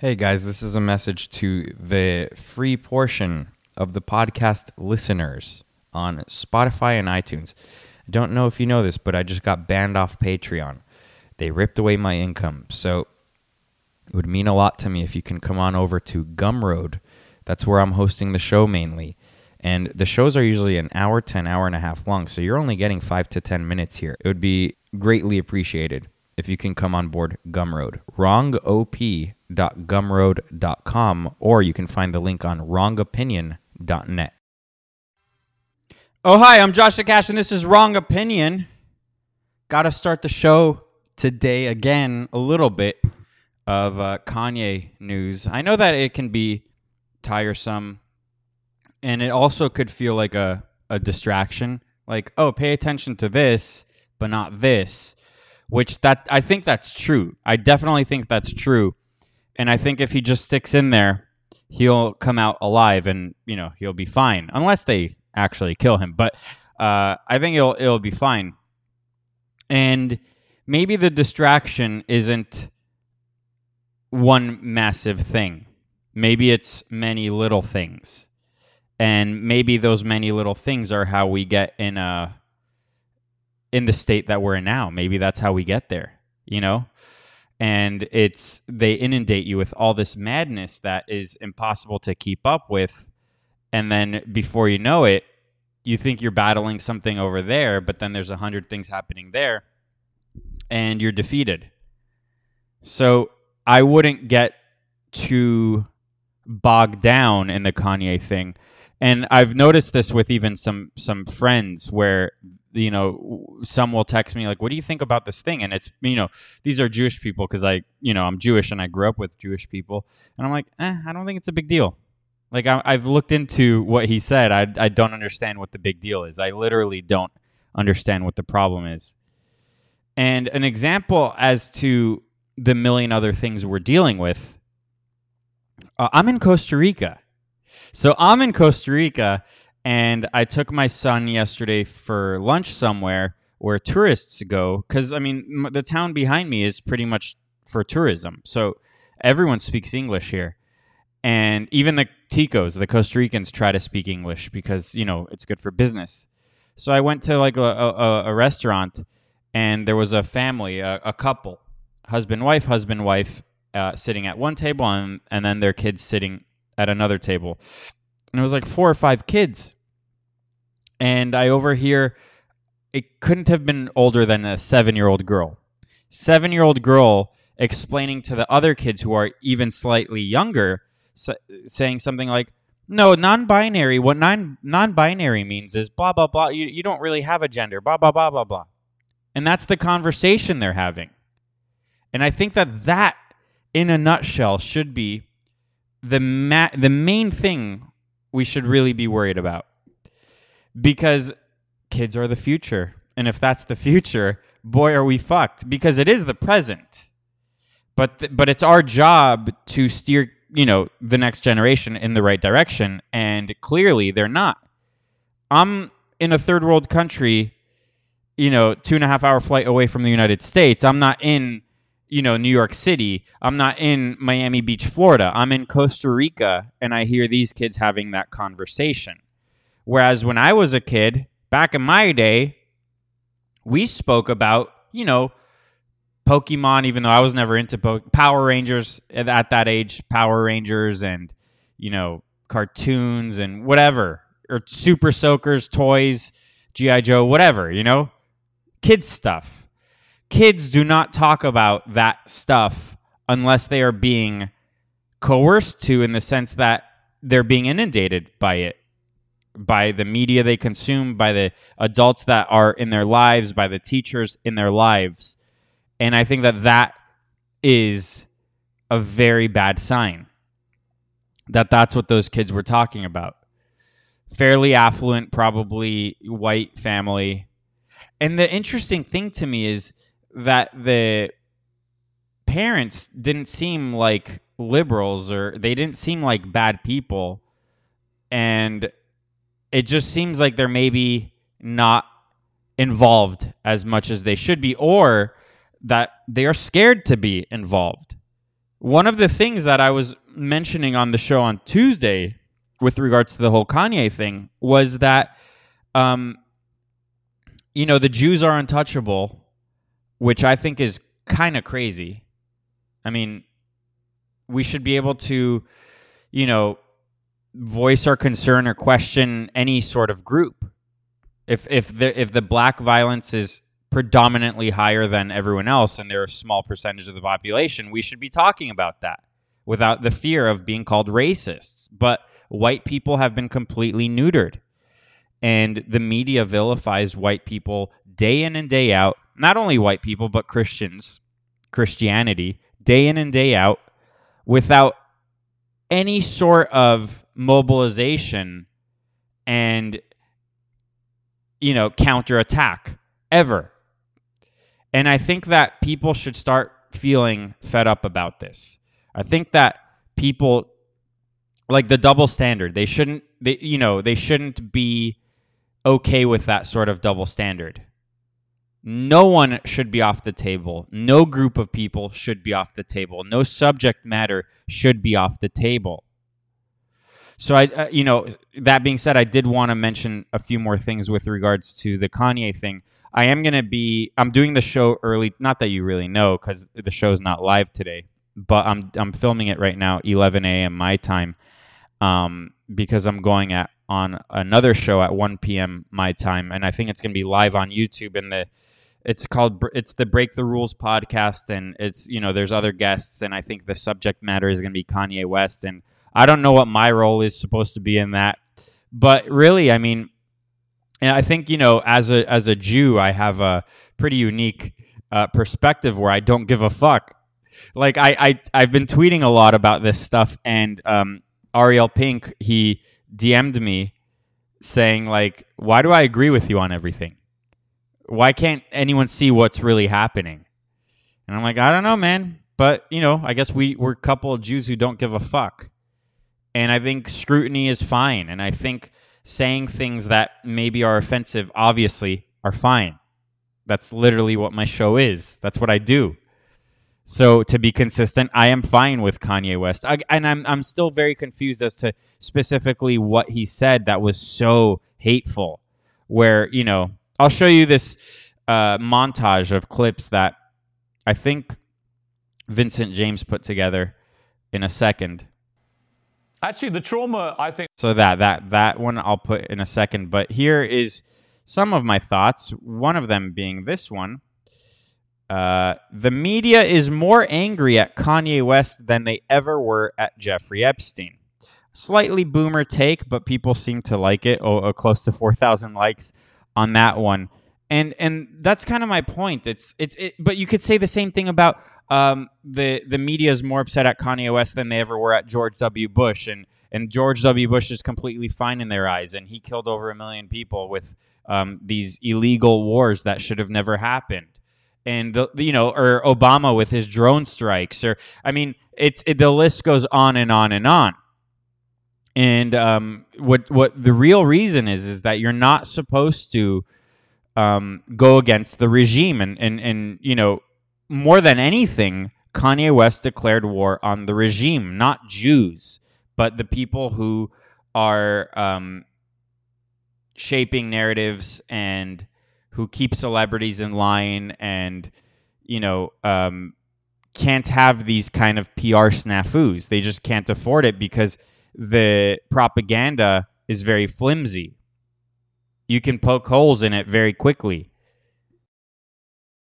Hey guys, this is a message to the free portion of the podcast listeners on Spotify and iTunes. I don't know if you know this, but I just got banned off Patreon. They ripped away my income. So it would mean a lot to me if you can come on over to Gumroad. That's where I'm hosting the show mainly. And the shows are usually an hour to an hour and a half long. So you're only getting five to 10 minutes here. It would be greatly appreciated if you can come on board Gumroad. Wrongop.gumroad.com, or you can find the link on wrongopinion.net. Oh, hi, I'm Josh Cash, and this is Wrong Opinion. Got to start the show today again, a little bit of uh, Kanye news. I know that it can be tiresome, and it also could feel like a, a distraction. Like, oh, pay attention to this, but not this which that I think that's true. I definitely think that's true. And I think if he just sticks in there, he'll come out alive and, you know, he'll be fine unless they actually kill him. But uh, I think it'll it'll be fine. And maybe the distraction isn't one massive thing. Maybe it's many little things. And maybe those many little things are how we get in a in the state that we're in now. Maybe that's how we get there, you know? And it's they inundate you with all this madness that is impossible to keep up with. And then before you know it, you think you're battling something over there, but then there's a hundred things happening there and you're defeated. So I wouldn't get too bogged down in the Kanye thing. And I've noticed this with even some some friends where you know some will text me like what do you think about this thing? And it's you know these are jewish people because i you know i'm jewish and i grew up with jewish people. And i'm like eh, i don't think it's a big deal. Like I, have looked into what he said. I, I don't understand what the big deal is. I literally don't understand what the problem is. And an example as to the million other things we're dealing with uh, i'm in costa rica so i'm in costa rica and I took my son yesterday for lunch somewhere where tourists go because I mean the town behind me is pretty much for tourism, so everyone speaks English here, and even the Ticos, the Costa Ricans, try to speak English because you know it's good for business. So I went to like a, a, a restaurant, and there was a family, a, a couple, husband wife, husband wife, uh, sitting at one table, and, and then their kids sitting at another table and it was like four or five kids. And I overhear it couldn't have been older than a seven year old girl. Seven year old girl explaining to the other kids who are even slightly younger, saying something like, no, non-binary. What non non-binary means is blah blah blah. You you don't really have a gender. Blah blah blah blah blah. And that's the conversation they're having. And I think that that, in a nutshell, should be the ma- the main thing we should really be worried about because kids are the future. And if that's the future, boy, are we fucked because it is the present. But, th- but it's our job to steer, you know, the next generation in the right direction. And clearly they're not. I'm in a third world country, you know, two and a half hour flight away from the United States. I'm not in you know, New York City. I'm not in Miami Beach, Florida. I'm in Costa Rica and I hear these kids having that conversation. Whereas when I was a kid, back in my day, we spoke about, you know, Pokemon, even though I was never into po- Power Rangers at that age, Power Rangers and, you know, cartoons and whatever, or Super Soakers, toys, G.I. Joe, whatever, you know, kids stuff kids do not talk about that stuff unless they are being coerced to in the sense that they're being inundated by it by the media they consume by the adults that are in their lives by the teachers in their lives. And i think that that is a very bad sign that that's what those kids were talking about. Fairly affluent probably white family. And the interesting thing to me is that the parents didn't seem like liberals or they didn't seem like bad people. And it just seems like they're maybe not involved as much as they should be or that they are scared to be involved. One of the things that I was mentioning on the show on Tuesday with regards to the whole Kanye thing was that, um, you know, the Jews are untouchable, which I think is kind of crazy. I mean, we should be able to, you know, voice our concern or question any sort of group. If if the if the black violence is predominantly higher than everyone else and they're a small percentage of the population, we should be talking about that without the fear of being called racists. But white people have been completely neutered. And the media vilifies white people day in and day out. Not only white people, but Christians, Christianity, day in and day out, without any sort of mobilization and, you know, counterattack ever. And I think that people should start feeling fed up about this. I think that people like the double standard. They shouldn't they you know, they shouldn't be okay with that sort of double standard. No one should be off the table. No group of people should be off the table. No subject matter should be off the table. So I, uh, you know, that being said, I did want to mention a few more things with regards to the Kanye thing. I am going to be I'm doing the show early, not that you really know cuz the show is not live today, but I'm I'm filming it right now 11 a.m. my time. Um, because I'm going at on another show at 1 p.m. my time and I think it's going to be live on YouTube and the it's called it's the Break the Rules podcast and it's you know there's other guests and I think the subject matter is going to be Kanye West and I don't know what my role is supposed to be in that. But really, I mean, and I think you know, as a as a Jew, I have a pretty unique uh, perspective where I don't give a fuck. Like I, I I've been tweeting a lot about this stuff, and um, Ariel Pink he DM'd me saying like, "Why do I agree with you on everything? Why can't anyone see what's really happening?" And I'm like, I don't know, man. But you know, I guess we we're a couple of Jews who don't give a fuck, and I think scrutiny is fine, and I think saying things that maybe are offensive, obviously, are fine. That's literally what my show is. That's what I do. So to be consistent, I am fine with Kanye West, I, and I'm I'm still very confused as to specifically what he said that was so hateful. Where you know, I'll show you this uh, montage of clips that I think Vincent James put together in a second. Actually, the trauma, I think. So that that that one I'll put in a second. But here is some of my thoughts. One of them being this one. Uh, the media is more angry at Kanye West than they ever were at Jeffrey Epstein. Slightly boomer take, but people seem to like it. Oh, oh close to four thousand likes on that one, and and that's kind of my point. It's it's it, but you could say the same thing about um, the the media is more upset at Kanye West than they ever were at George W. Bush, and and George W. Bush is completely fine in their eyes, and he killed over a million people with um, these illegal wars that should have never happened, and the, you know, or Obama with his drone strikes, or I mean, it's it, the list goes on and on and on. And um, what what the real reason is is that you're not supposed to um, go against the regime, and and and you know more than anything, Kanye West declared war on the regime, not Jews, but the people who are um, shaping narratives and who keep celebrities in line and, you know, um, can't have these kind of PR snafus. They just can't afford it because the propaganda is very flimsy. You can poke holes in it very quickly